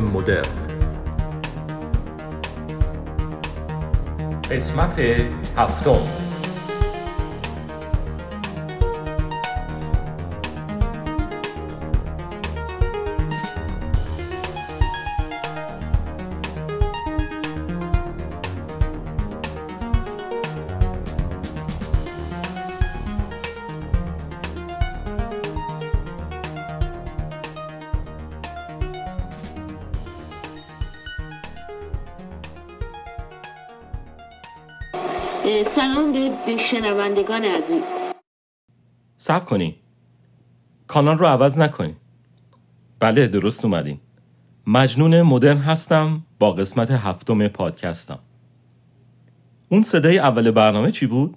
مدرن. قسمت هفتم. شنوندگان عزیز. سب کنین. کانال رو عوض نکنین. بله درست اومدین. مجنون مدرن هستم با قسمت هفتم پادکستم. اون صدای اول برنامه چی بود؟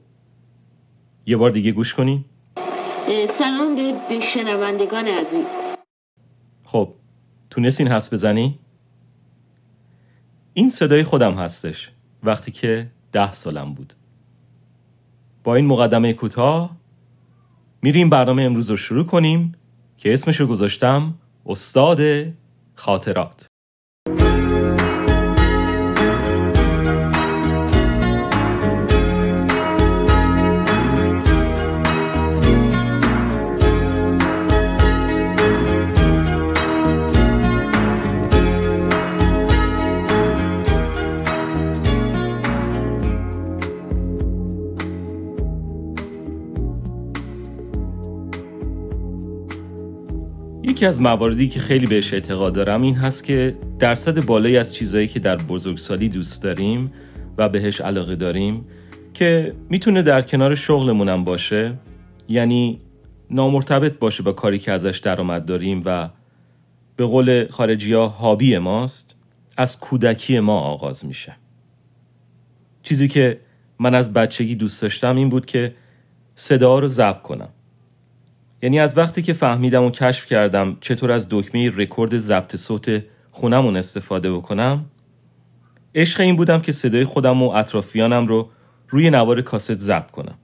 یه بار دیگه گوش کنین. سلام به شنوندگان عزیز. خب تونستین حس بزنی؟ این صدای خودم هستش وقتی که ده سالم بود. با این مقدمه کوتاه میریم برنامه امروز رو شروع کنیم که اسمش رو گذاشتم استاد خاطرات. یکی از مواردی که خیلی بهش اعتقاد دارم این هست که درصد بالایی از چیزهایی که در بزرگسالی دوست داریم و بهش علاقه داریم که می‌تونه در کنار شغلمونم باشه یعنی نامرتبط باشه با کاری که ازش درآمد داریم و به قول خارجی ها هابی ماست از کودکی ما آغاز میشه. چیزی که من از بچگی دوست داشتم این بود که صدا رو ضبط کنم. یعنی از وقتی که فهمیدم و کشف کردم چطور از دکمه رکورد ضبط صوت خونمون استفاده بکنم عشق این بودم که صدای خودم و اطرافیانم رو روی نوار کاست ضبط کنم.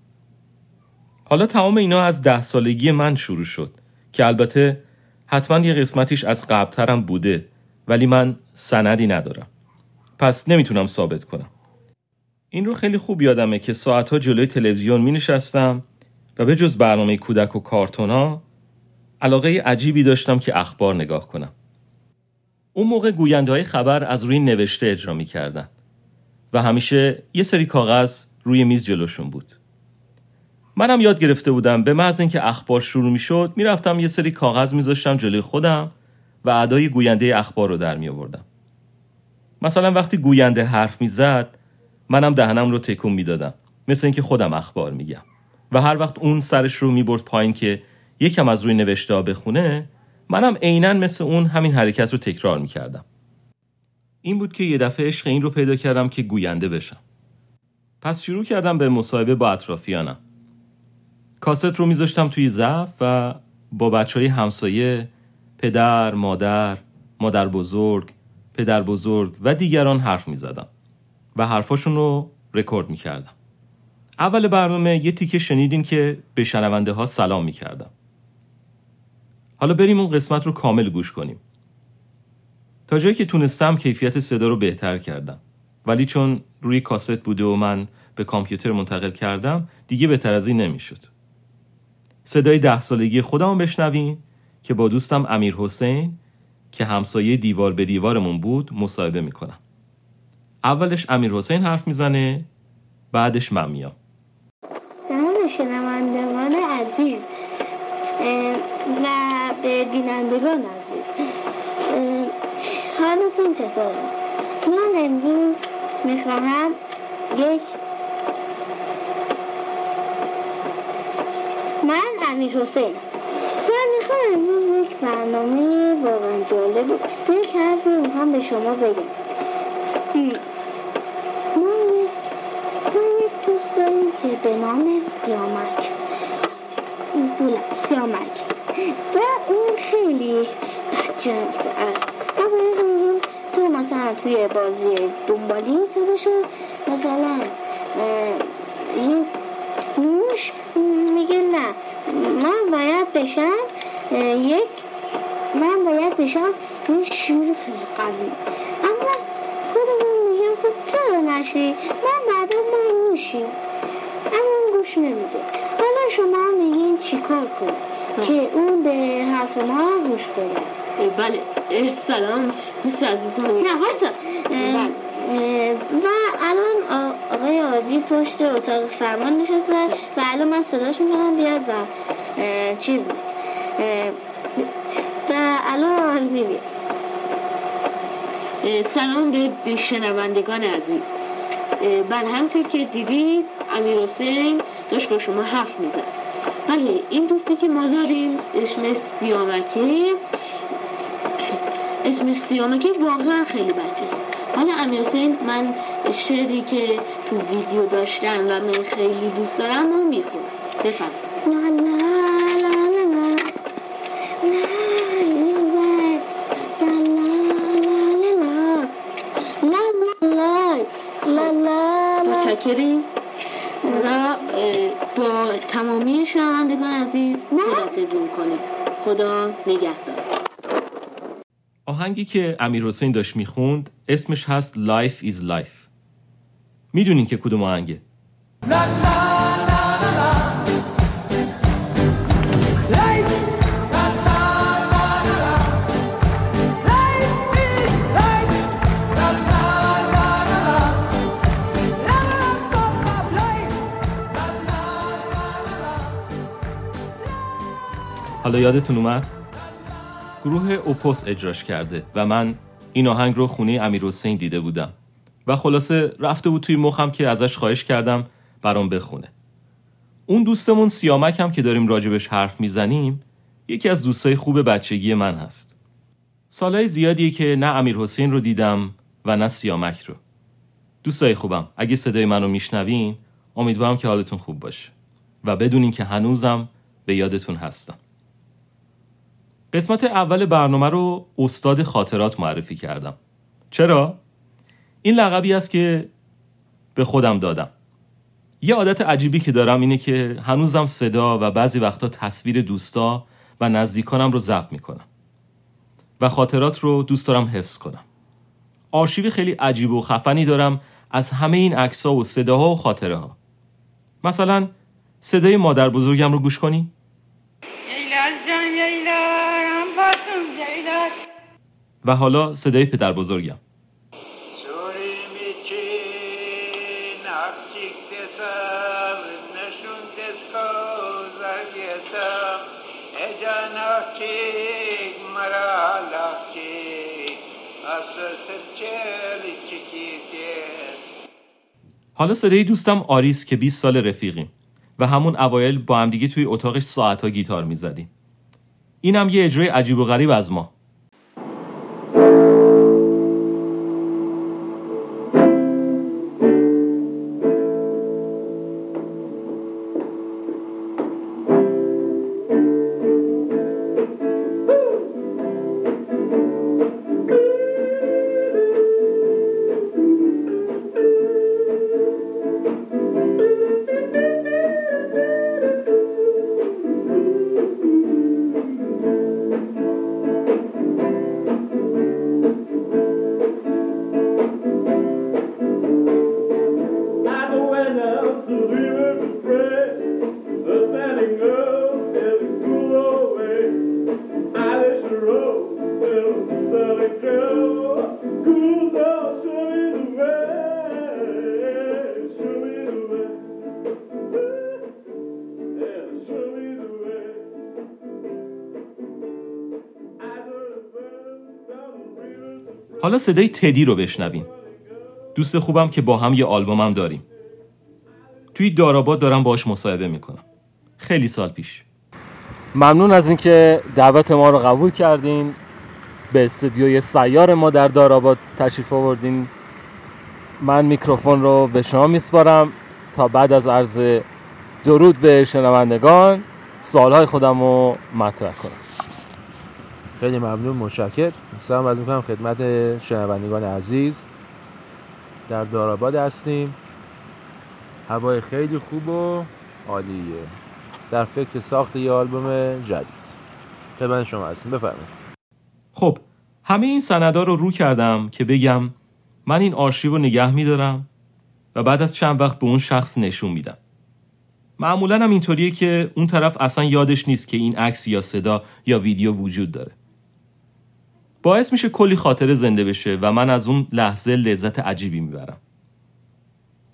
حالا تمام اینا از ده سالگی من شروع شد که البته حتما یه قسمتیش از قبلترم بوده ولی من سندی ندارم. پس نمی‌تونم ثابت کنم. این رو خیلی خوب یادمه که ساعتها جلوی تلویزیون می نشستم به جز برنامه کودک و کارتونا علاقه عجیبی داشتم که اخبار نگاه کنم. اون موقع گوینده های خبر از روی نوشته اجرا می کردن و همیشه یه سری کاغذ روی میز جلوشون بود. منم یاد گرفته بودم به محض اینکه اخبار شروع می شد می رفتم یه سری کاغذ میذاشتم جلوی خودم و ادای گوینده اخبار رو در می آوردم. مثلا وقتی گوینده حرف می‌زد منم دهنم رو تکون می‌دادم مثل اینکه خودم اخبار میگم. و هر وقت اون سرش رو می‌برد پایین که یکم از روی نوشته بخونه منم عینا مثل اون همین حرکت رو تکرار می‌کردم. این بود که یه دفعه عشق این رو پیدا کردم که گوینده بشم. پس شروع کردم به مصاحبه با اطرافیانم. کاست رو میذاشتم توی ضعف و با بچه های همسایه پدر، مادر، مادر بزرگ، پدر بزرگ و دیگران حرف می‌زدم و حرفاشون رو رکورد می‌کردم. اول برنامه یه تیکه شنیدین که به شنونده ها سلام می‌کردم. حالا بریم اون قسمت رو کامل گوش کنیم. تا جایی که تونستم کیفیت صدا رو بهتر کردم. ولی چون روی کاست بوده و من به کامپیوتر منتقل کردم دیگه بهتر از این نمی‌شد. صدای ده سالگی خودم بشنوین که با دوستم امیر حسین که همسایه دیوار به دیوارمون بود مصاحبه می‌کنم. اولش امیر حسین حرف می‌زنه بعدش من میام. شنوندگان عزیز و به بینندگان عزیز. حالتون چطور است من امروز می‌خواهم یک من امیر حسین. من می‌خوام امروز یک برنامه واقعا جالب یک حرفی می‌خوام به شما بگم. که به نام سیامک. سیامک. و اون خیلی جنس است. ما باید تو مثلا توی بازی دنبالی شد. مثلا موش میگه نه من باید بشم یک من باید بشم این شور خیلی قوی اما خودمون میگم خب چرا نشی؟ من بعدا من میشیم اما گوش نمیده. حالا شما میگین چیکار کن که اون به حرف ما گوش اه، بله. سلام. دوست عزیزم. نه وایسا. اه، و الان آقای عادی پشت اتاق فرمان نشسته و الان من صداش می‌کنم بیاد و چیز و الان اه، سلام به شنوندگان عزیز. بله همطور که دیدید امیر حسین داشت با شما حرف می‌زد. بله این دوستی که ما داریم اسمش سیامکه اسمش سیامکه واقعا خیلی بچه‌ست حالا امیر من شعری که تو ویدیو داشتم و من خیلی دوست دارم و می‌خونم بفرم لا تمامی شنوندگان عزیز. خدافزی می‌کنیم. خدا نگهدار. آهنگی که امیر حسین داشت می‌خوند اسمش هست Life is Life. می‌دونین که کدوم آهنگه. حالا یادتون اومد؟ گروه اوپوس اجراش کرده و من این آهنگ رو خونه امیر حسین دیده بودم و خلاصه رفته بود توی مخم که ازش خواهش کردم برام بخونه. اون دوستمون سیامک هم که داریم راجبش حرف می‌زنیم یکی از دوستای خوب بچگی من هست. سالهای زیادیه که نه امیر حسین رو دیدم و نه سیامک رو. دوستای خوبم. اگه صدای منو میشنوین امیدوارم که حالتون خوب باشه. و بدونین که هنوزم به یادتون هستم. قسمت اول برنامه رو استاد خاطرات معرفی کردم. چرا؟ این لقبی است که به خودم دادم. یه عادت عجیبی که دارم اینه که هنوزم صدا و بعضی وقتا تصویر دوستا و نزدیکانم رو ضبط می‌کنم و خاطرات رو دوست دارم حفظ کنم. آرشیوی خیلی عجیب و خفنی دارم از همه این عکس‌ها و صداها و خاطره ها مثلا صدای مادر بزرگم رو گوش کنی؟ و حالا صدای پدر بزرگم. حالا صدای دوستم آریس که 20 سال رفیقیم و همون اوایل با همدیگه توی اتاقش ساعتها گیتار می‌زدیم. اینم یه اجرای عجیب و غریب از ما. حالا صدای تدی رو بشنویم. دوست خوبم که با هم یه آلبومم داریم. توی داراباد دارم باش مصاحبه می‌کنم. خیلی سال پیش. ممنون از اینکه دعوت ما رو قبول کردین. به استودیوی سیار ما در داراباد تشریف آوردین. من میکروفون رو به شما میسپارم. تا بعد از عرض درود به شنوندگان سوالهای خودم رو مطرح کنم. خیلی ممنون متشکر سلام از می‌کنم خدمت شنوندگان عزیز. در داراباد هستیم. هوای خیلی خوب و عالیه. در فکر ساخت یه آلبوم جدید. خدمت شما هستیم. بفرمایید. خب همه این سندا رو رو کردم که بگم من این آرشیو رو نگه میدارم و بعد از چند وقت به اون شخص نشون میدم. معمولا هم اینطوریه که اون طرف اصلا یادش نیست که این عکس یا صدا یا ویدیو وجود داره. باعث میشه کلی خاطره زنده بشه و من از اون لحظه لذت عجیبی می‌برم.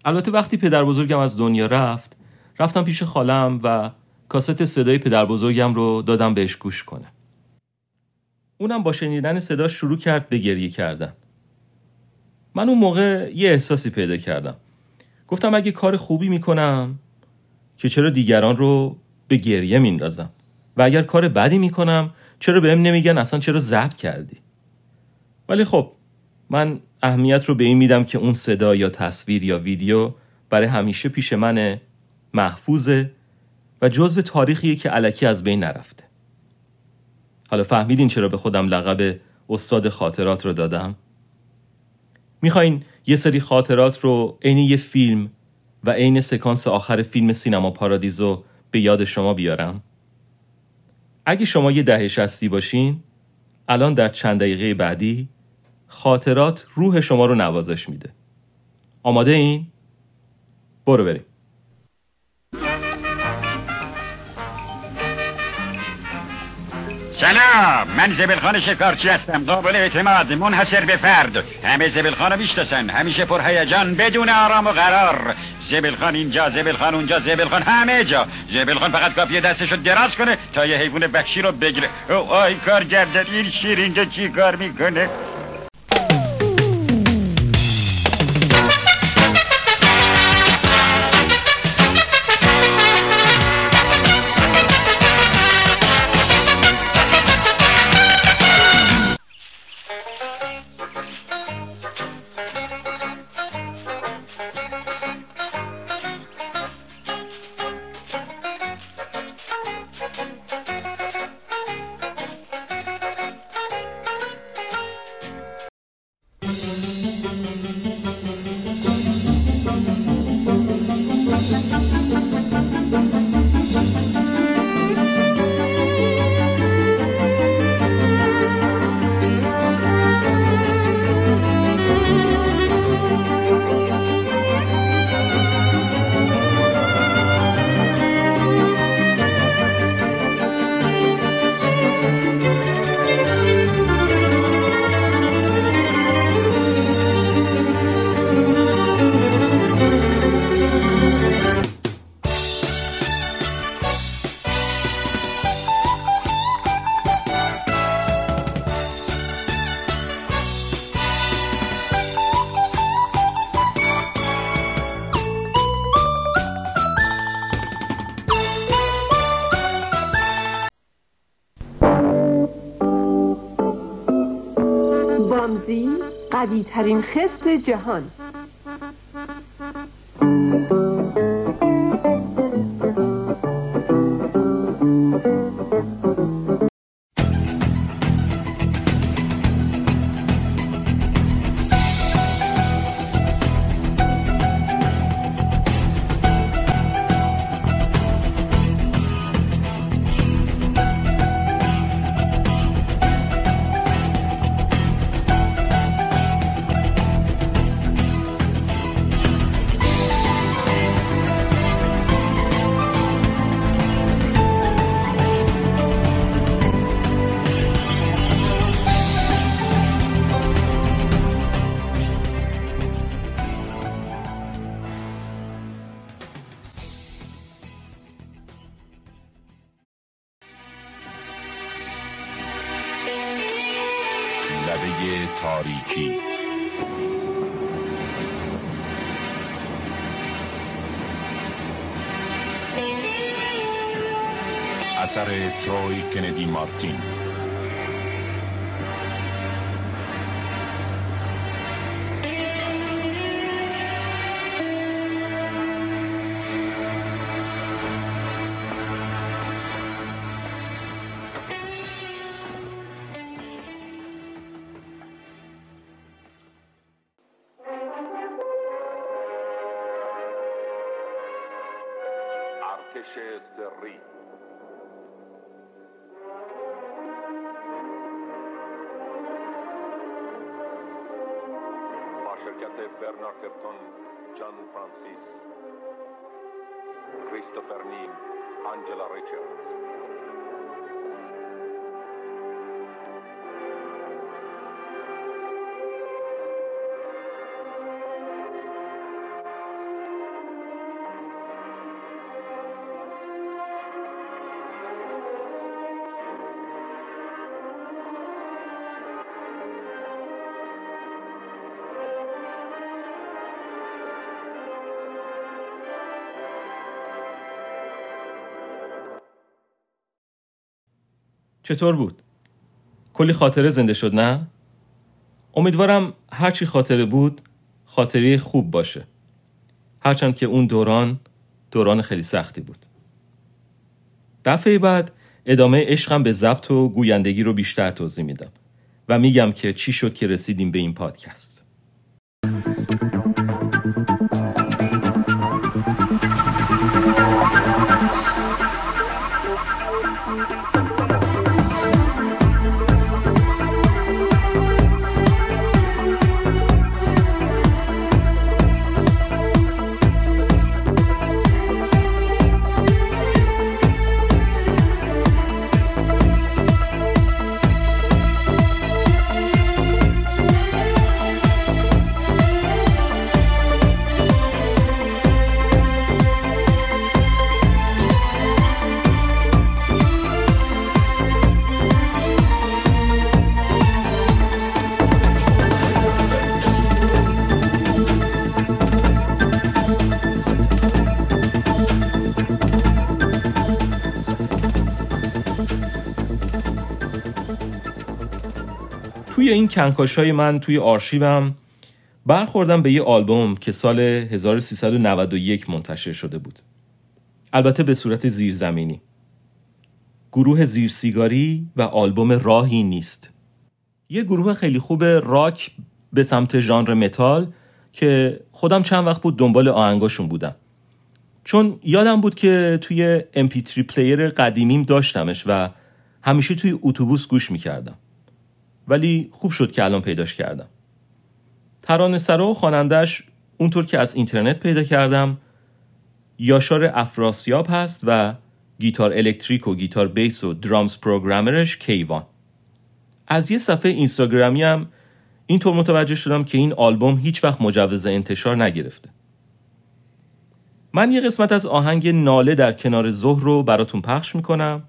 البته وقتی پدر بزرگم از دنیا رفت رفتم پیش خالم و کاست صدای پدر بزرگم رو دادم بهش گوش کنه. اونم با شنیدن صدا شروع کرد به گریه کردن. من اون موقع یه احساسی پیدا کردم. گفتم اگه کار خوبی می‌کنم که چرا دیگران رو به گریه میندازم؟ و اگر کار بدی می‌کنم چرا بهم نمیگن اصلا چرا ضبط کردی ولی خب من اهمیت رو به این میدم که اون صدا یا تصویر یا ویدیو برای همیشه پیش منه محفوظه و جزو تاریخیه که علکی از بین نرفته حالا فهمیدین چرا به خودم لقب استاد خاطرات رو دادم؟ می‌خواین یه سری خاطرات رو عین یه فیلم و عین سکانس آخر فیلم سینما پارادیزو به یاد شما بیارم؟ اگه شما یه دهه شستی باشین الان در چند دقیقه بعدی خاطرات روح شما رو نوازش میده آماده این؟ برو بریم سلام من زبلخان شکارچی هستم. قابل اعتماد منحصر به فرد. همه زبلخان رو می‌شناسن. همیشه پر هیجان بدون آرام و قرار. زبلخان اینجا زبلخان اونجا زبلخان همه جا. زبلخان فقط کافیه دستشو دراز کنه تا یه حیوان وحشی رو بگیره. او آی کارگردان این شیر اینجا چی کار می‌کنه؟ قوی ترین خس جهان. Troy Kennedy Martin. Arteche Serri. Bernard Terton, John Francis, Christopher Neal, Angela Richards. چطور بود؟ کلی خاطره زنده شد نه؟ امیدوارم هرچی خاطره بود خاطره خوب باشه هرچند که اون دوران دوران خیلی سختی بود دفعه بعد ادامه عشقم به ضبط و گویندگی رو بیشتر توضیح میدم و میگم که چی شد که رسیدیم به این پادکست توی این کنکاش های من توی آرشیوم برخوردم به یه آلبوم که سال 1391 منتشر شده بود. البته به صورت زیرزمینی. گروه زیر سیگاری و آلبوم راهی نیست. یه گروه خیلی خوب راک به سمت ژانر متال که خودم چند وقت بود دنبال آهنگاشون بودم. چون یادم بود که توی MP3 player قدیمیم داشتمش و همیشه توی اتوبوس گوش می‌کردم. ولی خوب شد که الان پیداش کردم. ترانه سرا و خوانندش اونطور که از اینترنت پیدا کردم یاشار افراسیاب هست و گیتار الکتریک و گیتار بیس و درامز پروگرامرش کیوان. از یه صفحه اینستاگرامی هم اینطور متوجه شدم که این آلبوم هیچ وقت مجوز انتشار نگرفته. من یه قسمت از آهنگ ناله در کنار ظهر رو براتون پخش می‌کنم.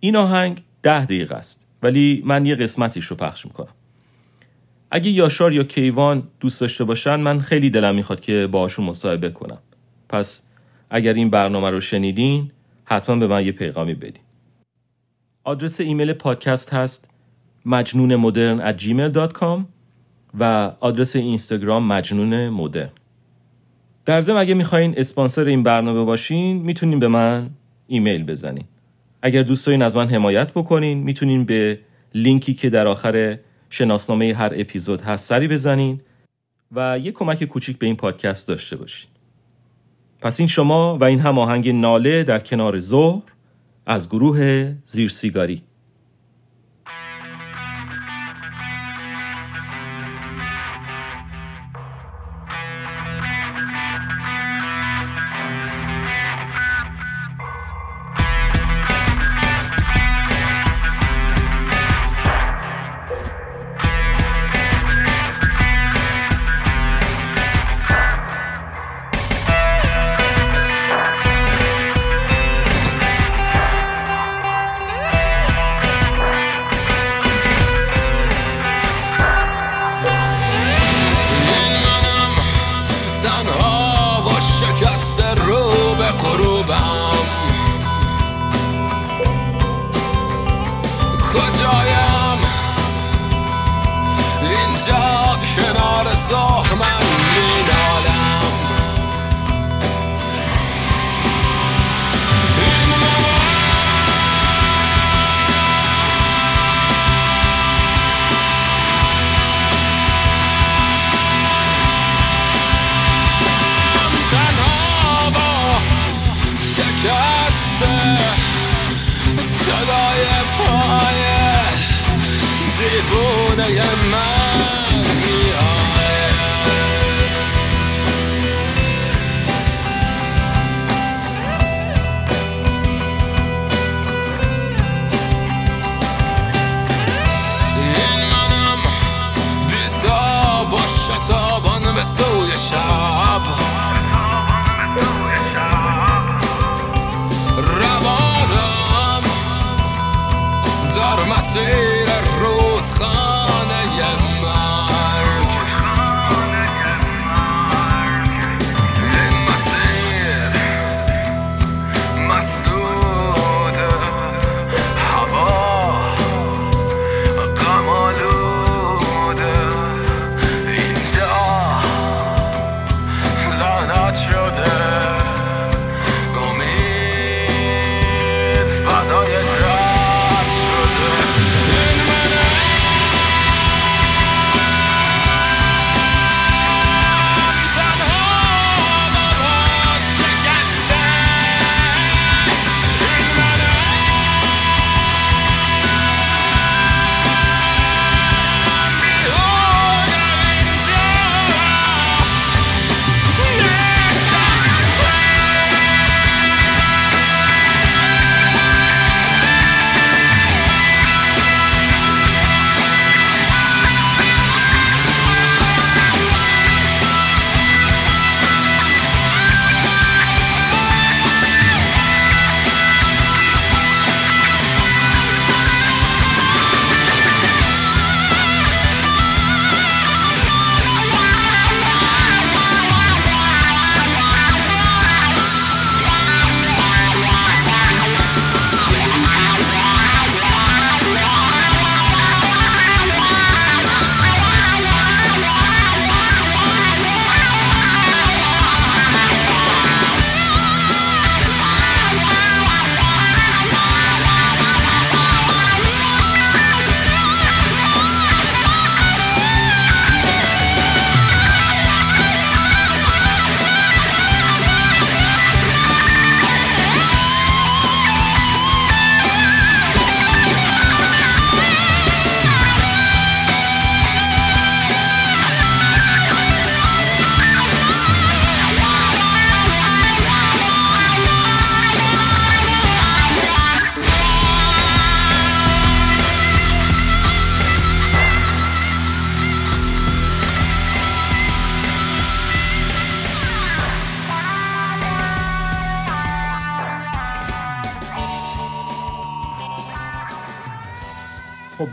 این آهنگ ده دقیقه است. ولی من یه قسمتیش رو پخش می‌کنم. اگه یاشار یا کیوان دوست داشته باشن من خیلی دلم می‌خواد که باهاشون مصاحبه کنم. پس اگر این برنامه رو شنیدین حتما به من یه پیغامی بدین. آدرس ایمیل پادکست هست مجنون مدرن و آدرس اینستاگرام مجنون مدرن. در ضمن اگه می‌خواین اسپانسر این برنامه باشین می‌تونین به من ایمیل بزنین. اگر دوست دارین از من حمایت بکنین می‌تونین به لینکی که در آخر شناسنامه هر اپیزود هست سری بزنین و یه کمک کوچیک به این پادکست داشته باشین. پس این شما و این هم آهنگ ناله در کنار ظهر از گروه زیر سیگاری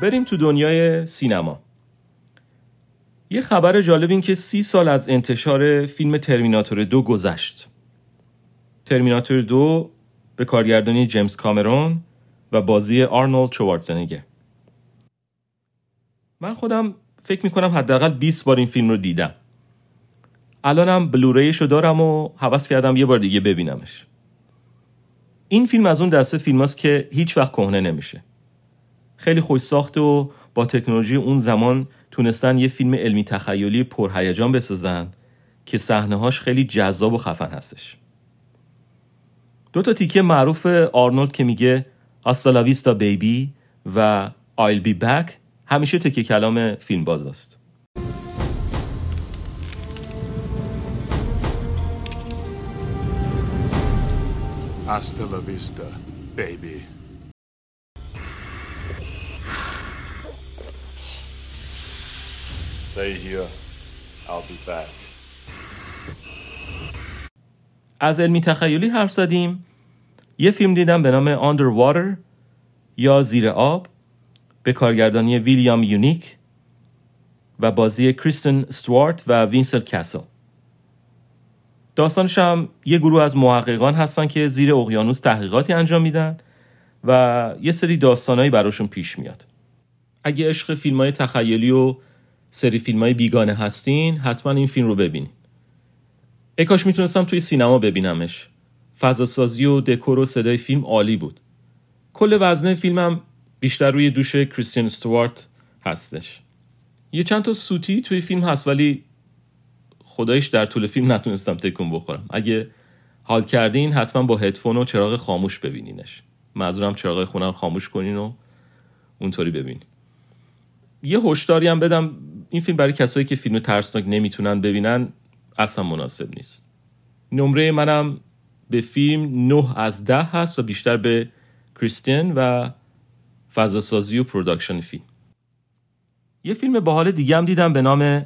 بریم تو دنیای سینما. یه خبر جالب این که سی سال از انتشار فیلم ترمیناتور دو گذشت. ترمیناتور دو به کارگردانی جیمز کامرون و بازی آرنولد شوارزنگر من خودم فکر می‌کنم حداقل 20 بار این فیلم رو دیدم. الانم بلوریشو دارم و حوض کردم یه بار دیگه ببینمش. این فیلم از اون دسته فیلم که هیچ وقت کهنه نمیشه. خیلی خوش ساخته و با تکنولوژی اون زمان تونستن یه فیلم علمی تخیلی پرهیجان بسازن که صحنه‌هاش خیلی جذاب و خفن هستش دو تا تیکه معروف آرنولد که میگه آستا ویستا بیبی و آیل بی بک همیشه تکه کلام فیلم باز است Hasta la vista, baby. Stay here. I'll be back. از علمی تخیلی حرف زدیم یه فیلم دیدم به نام Underwater یا زیر آب به کارگردانی ویلیام یوبنک و بازی کریستن استوارت و وینسنت کسل داستانش هم یه گروه از محققان هستن که زیر اقیانوس تحقیقاتی انجام میدن و یه سری داستانایی براشون پیش میاد اگه عشق فیلم های تخیلی و سری فیلم های بیگانه هستین حتما این فیلم رو ببینین. ای کاش می‌تونستم توی سینما ببینمش. فضا سازی و دکور و صدای فیلم عالی بود. کل وزنه فیلمم بیشتر روی دوش کریستین استوارت هستش. یه چند تا سوتی توی فیلم هست ولی خدایش در طول فیلم نتونستم تکون بخورم. اگه حال کردین حتما با هدفون و چراغ خاموش ببینینش. منظورم چراغ خونه رو خاموش کنین و اونطوری ببینین یه هشداری هم بدم این فیلم برای کسایی که فیلم ترسناک نمی‌تونن ببینن اصلا مناسب نیست. نمره منم به فیلم 9 از 10 هست و بیشتر به کریستین و فضاسازی و production فیلم. یه فیلم باحال دیگه هم دیدم به نام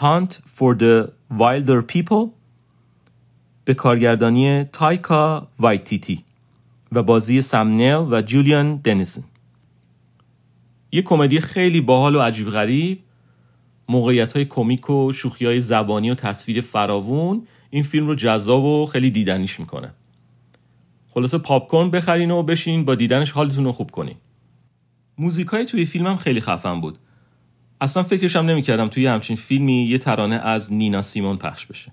Hunt for the Wilder People به کارگردانی تایکا وایتیتی و بازی سم نیل و جولیان دنیسن یه کمدی خیلی باحال و عجیب غریب موقعیت های کمیک و شوخی های زبانی و تصویر فراوون این فیلم رو جذاب و خیلی دیدنیش می‌کنه. خلاصه پاپ بخرین و بشین با دیدنش حالتون رو خوب کنین. موزیک های توی فیلمم خیلی خفن بود. اصلا فکرشم نمی‌کردم توی همچین فیلمی یه ترانه از نینا سیمون پخش بشه.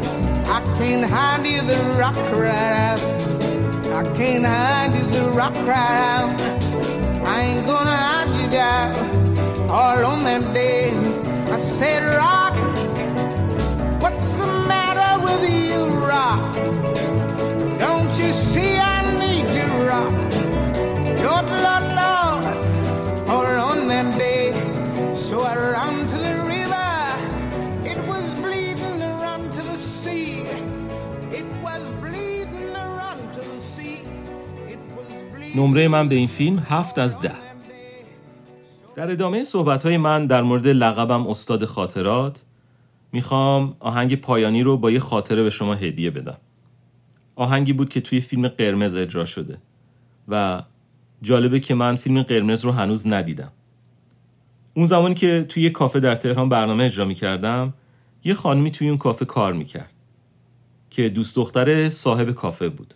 I can't hide you, the rock cried out. I can't hide you, the rock cried out. I ain't gonna hide you down all on that day. I said, Rock, what's the matter with you, Rock? Don't you see I need you, Rock? Lord, Lord, نمره من به این فیلم هفت از ده. در ادامه صحبت های من در مورد لقبم استاد خاطرات می‌خوام آهنگ پایانی رو با یه خاطره به شما هدیه بدم. آهنگی بود که توی فیلم قرمز اجرا شده و جالبه که من فیلم قرمز رو هنوز ندیدم. اون زمانی که توی یه کافه در تهران برنامه اجرا می‌کردم یه خانمی توی اون کافه کار می‌کرد که دوست دختر صاحب کافه بود.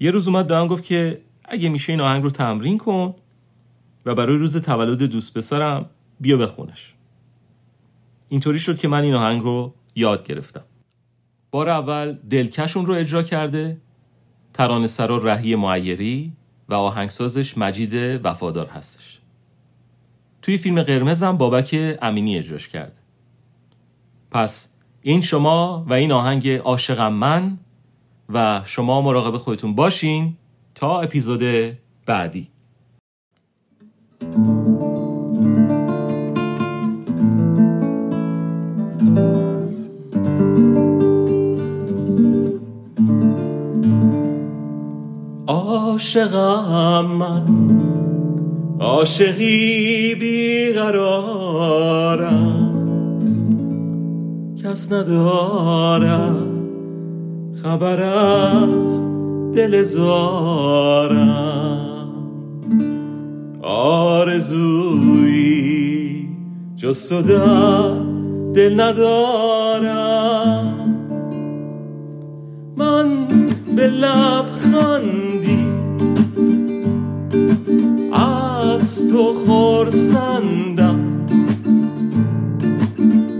یه روز اومد به گفت که اگه میشه این آهنگ رو تمرین کن و برای روز تولد دوست پسرم بیا بخونش. اینطوری شد که من این آهنگ رو یاد گرفتم. بار اول دلکشون رو اجرا کرده ترانه سرا رهی معیری و آهنگسازش مجید وفادار هستش. توی فیلم قرمزم بابک امینی اجراش کرده. پس این شما و این آهنگ عاشقم من و شما مراقب خودتون باشین. تا اپیزود بعدی. عاشقم من عاشقی بیقرارم. کس ندارم خبر از دل زارم. آرزویی جز تو در دل ندارم. من به لبخندی از تو خورسندم.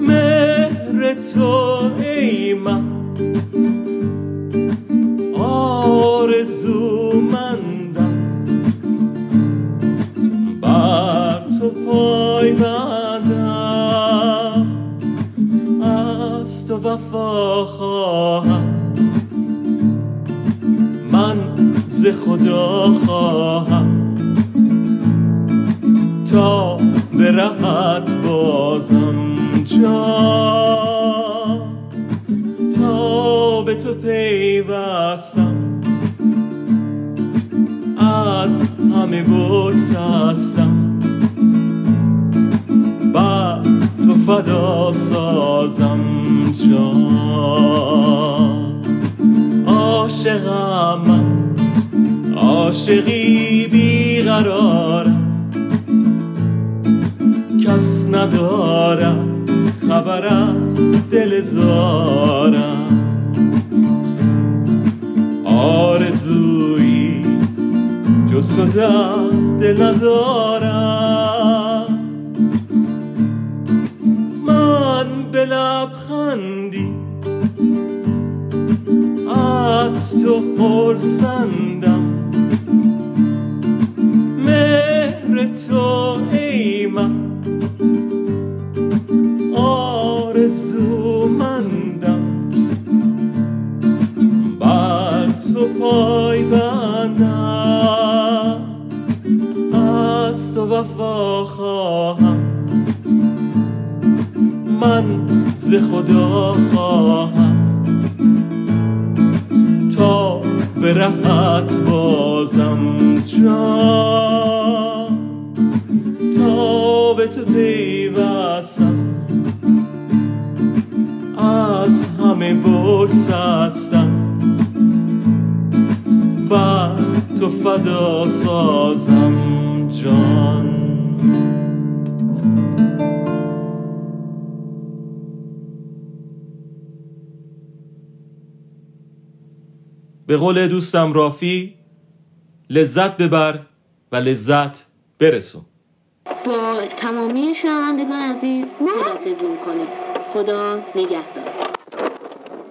مهر تو ای من. آرزومندم بر تو پای بندم. از تو وفا خواهم. من ز خدا خواهم. تا به رهت بازم جا. تا به تو پیوستم. از همه بگسستم. با تو فدا سازم جا عاشقم من عاشقی بیقرارم کس ندارم خبر از دل زارم. آرزویی جز دل ندارم. من به لبخندی از تو پرسندم مهر تو ای من آرزومندم. بر تو پای بندم. وفا خواهم. من ز خدا خواهم. تا به رهت بازم جان. تا به تو پیوستم. از همه بگسستم بر تو فدا سازم جان. به قول دوستم رافی لذت ببر و لذت برسون با تمامی شنوندگان عزیز خدافزی می‌کنیم. خدا نگهدار.